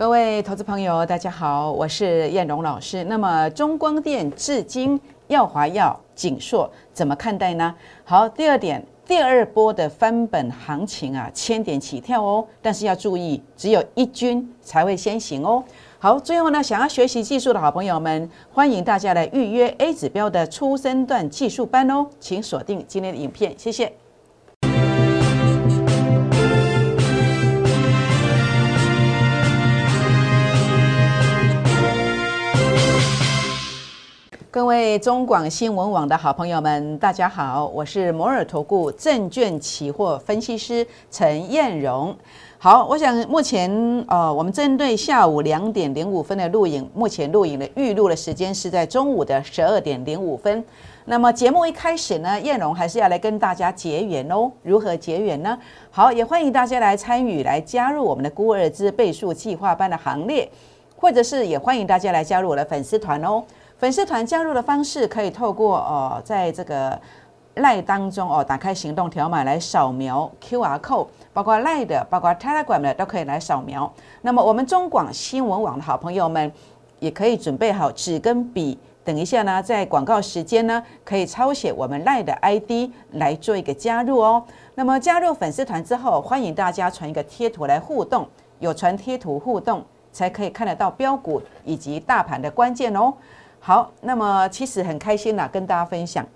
各位投资朋友，大家好，我是燕荣老师。那么中光电、至今、耀华耀、景硕怎么看待呢？好，第二点，第二波的翻本行情啊，千点起跳哦，但是要注意，只有一军才会先行哦。好，最后呢，想要学习技术的好朋友们，欢迎大家来预约 A 指标的初升段技术班哦，请锁定今天的影片，谢谢。各位中广新闻网的好朋友们，大家好，我是摩尔投顾证券期货分析师陈燕荣。好，我想目前呃，我们针对下午两点零五分的录影，目前录影的预录的时间是在中午的十二点零五分。那么节目一开始呢，燕荣还是要来跟大家结缘哦。如何结缘呢？好，也欢迎大家来参与，来加入我们的孤二之倍数计划班的行列，或者是也欢迎大家来加入我的粉丝团哦。粉丝团加入的方式可以透过哦，在这个赖当中哦，打开行动条码来扫描 Q R code，包括赖的，包括 Telegram 的都可以来扫描。那么我们中广新闻网的好朋友们也可以准备好纸跟笔，等一下呢，在广告时间呢，可以抄写我们赖的 ID 来做一个加入哦。那么加入粉丝团之后，欢迎大家传一个贴图来互动，有传贴图互动才可以看得到标股以及大盘的关键哦。好，那么其实很开心呐，跟大家分享，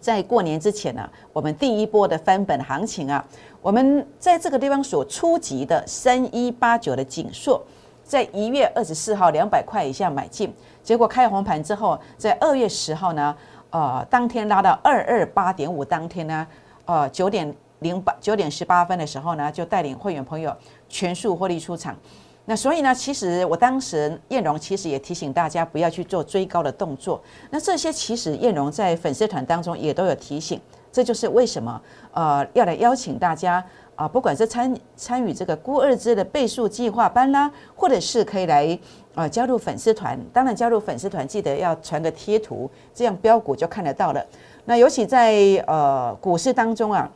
在过年之前呢，我们第一波的翻本行情啊，我们在这个地方所初级的三一八九的锦硕，在一月二十四号两百块以下买进，结果开红盘之后，在二月十号呢，呃，当天拉到二二八点五，当天呢，呃，九点零八九点十八分的时候呢，就带领会员朋友全数获利出场。那所以呢，其实我当时燕荣其实也提醒大家不要去做追高的动作。那这些其实燕荣在粉丝团当中也都有提醒，这就是为什么呃要来邀请大家啊，不管是参参与这个估二支的倍数计划班啦，或者是可以来呃加入粉丝团。当然加入粉丝团记得要传个贴图，这样标股就看得到了。那尤其在呃股市当中啊，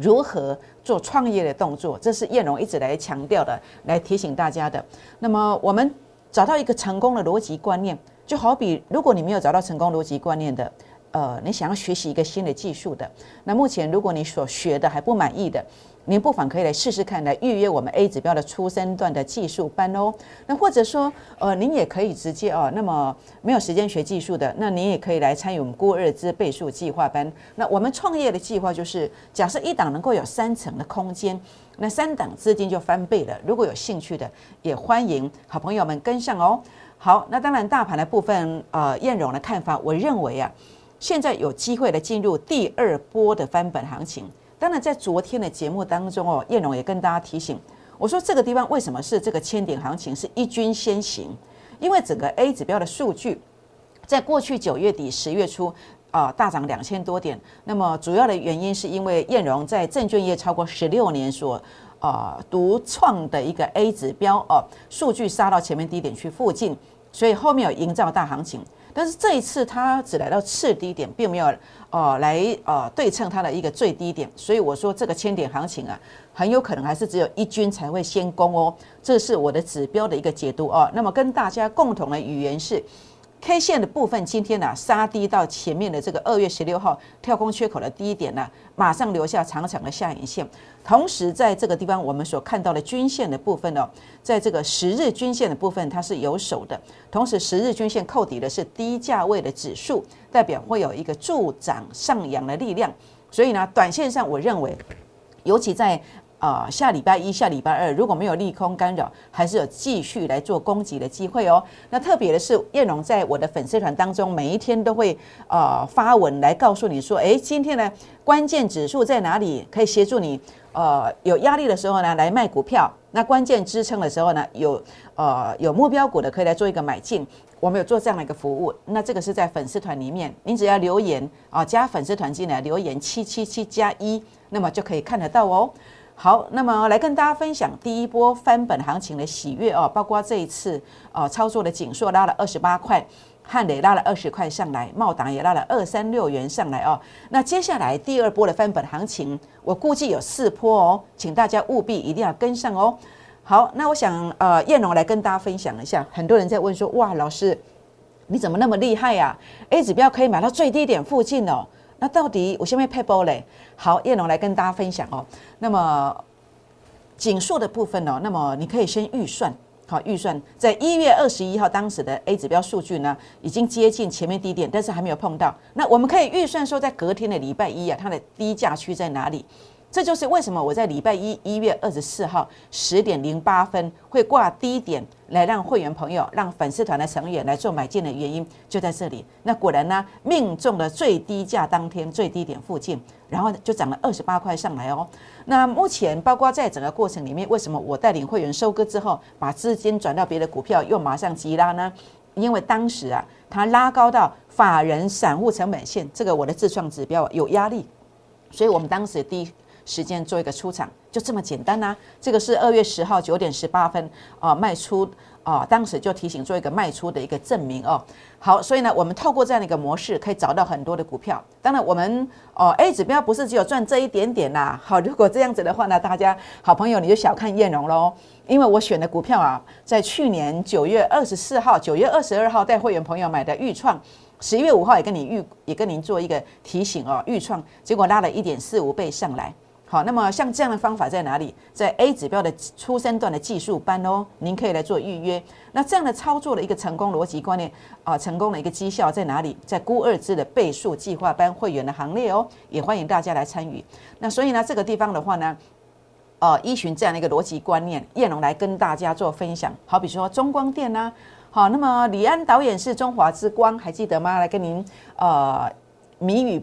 如何？做创业的动作，这是叶龙一直来强调的，来提醒大家的。那么，我们找到一个成功的逻辑观念，就好比如果你没有找到成功逻辑观念的，呃，你想要学习一个新的技术的，那目前如果你所学的还不满意的。您不妨可以来试试看，来预约我们 A 指标的初升段的技术班哦。那或者说，呃，您也可以直接哦。那么没有时间学技术的，那您也可以来参与我们过日之倍数计划班。那我们创业的计划就是，假设一档能够有三层的空间，那三档资金就翻倍了。如果有兴趣的，也欢迎好朋友们跟上哦。好，那当然大盘的部分，呃，燕荣的看法，我认为啊，现在有机会来进入第二波的翻本行情。当然，在昨天的节目当中哦，叶龙也跟大家提醒，我说这个地方为什么是这个千点行情是一军先行？因为整个 A 指标的数据，在过去九月底、十月初啊大涨两千多点。那么主要的原因是因为燕荣在证券业超过十六年所啊独创的一个 A 指标哦，数据杀到前面低点去附近，所以后面有营造大行情。但是这一次它只来到次低点，并没有呃来呃对称它的一个最低点，所以我说这个千点行情啊，很有可能还是只有一军才会先攻哦，这是我的指标的一个解读哦。那么跟大家共同的语言是。K 线的部分，今天呢杀低到前面的这个二月十六号跳空缺口的低点呢，马上留下长长的下影线。同时，在这个地方我们所看到的均线的部分呢，在这个十日均线的部分它是有手的，同时十日均线扣底的是低价位的指数，代表会有一个助涨上扬的力量。所以呢，短线上我认为，尤其在。啊，下礼拜一、下礼拜二，如果没有利空干扰，还是有继续来做攻击的机会哦。那特别的是，叶龙在我的粉丝团当中，每一天都会呃发文来告诉你说，哎，今天呢关键指数在哪里，可以协助你呃有压力的时候呢来卖股票，那关键支撑的时候呢有呃有目标股的可以来做一个买进。我们有做这样的一个服务，那这个是在粉丝团里面，您只要留言啊加粉丝团进来留言七七七加一，那么就可以看得到哦。好，那么来跟大家分享第一波翻本行情的喜悦哦，包括这一次哦操作的锦硕拉了二十八块，汉磊拉了二十块上来，茂达也拉了二三六元上来哦。那接下来第二波的翻本行情，我估计有四波哦，请大家务必一定要跟上哦。好，那我想呃，燕龙来跟大家分享一下。很多人在问说，哇，老师你怎么那么厉害呀？A 指标可以买到最低点附近哦。那到底我下面配波嘞？好，燕龙来跟大家分享哦。那么紧缩的部分哦，那么你可以先预算。好，预算在一月二十一号当时的 A 指标数据呢，已经接近前面低点，但是还没有碰到。那我们可以预算说，在隔天的礼拜一啊，它的低价区在哪里？这就是为什么我在礼拜一一月二十四号十点零八分会挂低点来让会员朋友、让粉丝团的成员来做买进的原因，就在这里。那果然呢，命中了最低价当天最低点附近，然后就涨了二十八块上来哦。那目前包括在整个过程里面，为什么我带领会员收割之后，把资金转到别的股票，又马上急拉呢？因为当时啊，它拉高到法人散户成本线，这个我的自创指标有压力，所以我们当时第。时间做一个出场，就这么简单呐。这个是二月十号九点十八分啊，卖出啊，当时就提醒做一个卖出的一个证明哦。好，所以呢，我们透过这样的一个模式，可以找到很多的股票。当然，我们哦 A 指标不是只有赚这一点点呐。好，如果这样子的话呢，大家好朋友你就小看燕荣喽，因为我选的股票啊，在去年九月二十四号、九月二十二号带会员朋友买的预创，十一月五号也跟你预也跟您做一个提醒哦，预创结果拉了一点四五倍上来。好，那么像这样的方法在哪里？在 A 指标的初生段的技术班哦，您可以来做预约。那这样的操作的一个成功逻辑观念啊，成功的一个绩效在哪里？在估二支的倍数计划班会员的行列哦，也欢迎大家来参与。那所以呢，这个地方的话呢，呃，依循这样的一个逻辑观念，叶龙来跟大家做分享。好，比说中光电呐，好，那么李安导演是中华之光，还记得吗？来跟您呃谜语。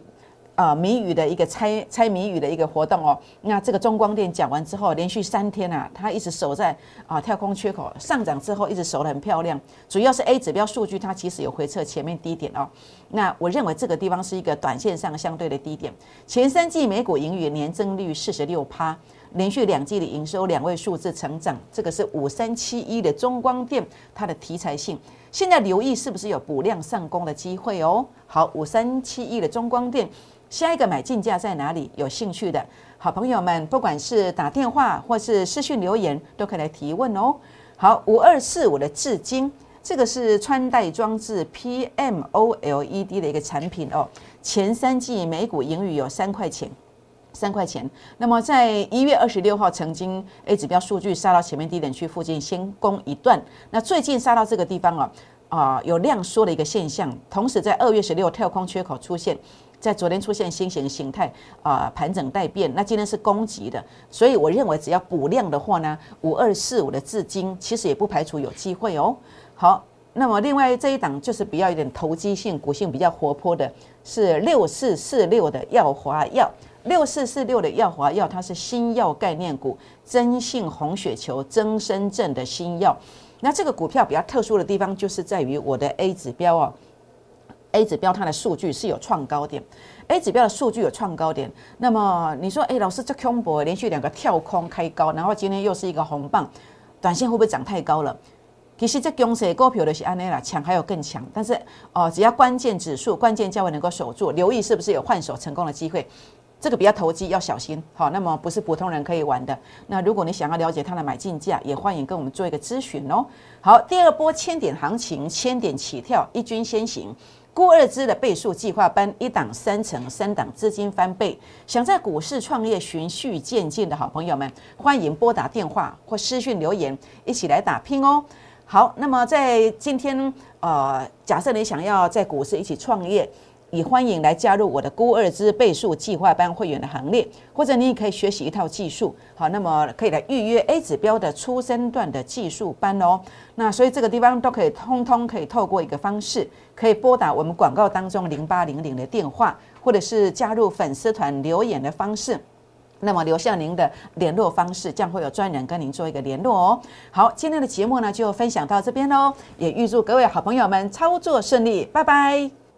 啊，谜语的一个猜猜谜语的一个活动哦。那这个中光电讲完之后，连续三天啊，它一直守在啊跳空缺口上涨之后，一直守得很漂亮。主要是 A 指标数据，它其实有回撤前面低点哦。那我认为这个地方是一个短线上相对的低点。前三季美股盈余年增率四十六趴，连续两季的营收两位数字成长，这个是五三七一的中光电，它的题材性。现在留意是不是有补量上攻的机会哦。好，五三七一的中光电。下一个买进价在哪里？有兴趣的好朋友们，不管是打电话或是私讯留言，都可以来提问哦。好，五二四五的至今，这个是穿戴装置 PMOLED 的一个产品哦。前三季每股盈余有三块钱，三块钱。那么在一月二十六号，曾经 A 指标数据杀到前面低点区附近先攻一段，那最近杀到这个地方哦，啊，有量缩的一个现象。同时在二月十六跳空缺口出现。在昨天出现新型形态啊，盘整待变。那今天是攻击的，所以我认为只要补量的话呢，五二四五的至今其实也不排除有机会哦。好，那么另外这一档就是比较有点投机性、股性比较活泼的，是六四四六的耀华药。六四四六的耀华药，它是新药概念股，增信红血球增生症的新药。那这个股票比较特殊的地方，就是在于我的 A 指标哦。A 指标它的数据是有创高点，A 指标的数据有创高点。那么你说，哎，老师这空博连续两个跳空开高，然后今天又是一个红棒，短线会不会涨太高了？其实这公司股票的是安内啦，强还有更强。但是哦，只要关键指数、关键价位能够守住，留意是不是有换手成功的机会，这个比较投机，要小心。好，那么不是普通人可以玩的。那如果你想要了解它的买进价，也欢迎跟我们做一个咨询哦。好，第二波千点行情，千点起跳，一军先行。估二支的倍数计划班，一档三成，三档资金翻倍。想在股市创业、循序渐进的好朋友们，欢迎拨打电话或私讯留言，一起来打拼哦。好，那么在今天，呃，假设你想要在股市一起创业。也欢迎来加入我的孤二之倍数计划班会员的行列，或者你也可以学习一套技术，好，那么可以来预约 A 指标的初生段的技术班哦。那所以这个地方都可以通通可以透过一个方式，可以拨打我们广告当中零八零零的电话，或者是加入粉丝团留言的方式，那么留下您的联络方式，将会有专人跟您做一个联络哦。好，今天的节目呢就分享到这边喽，也预祝各位好朋友们操作顺利，拜拜。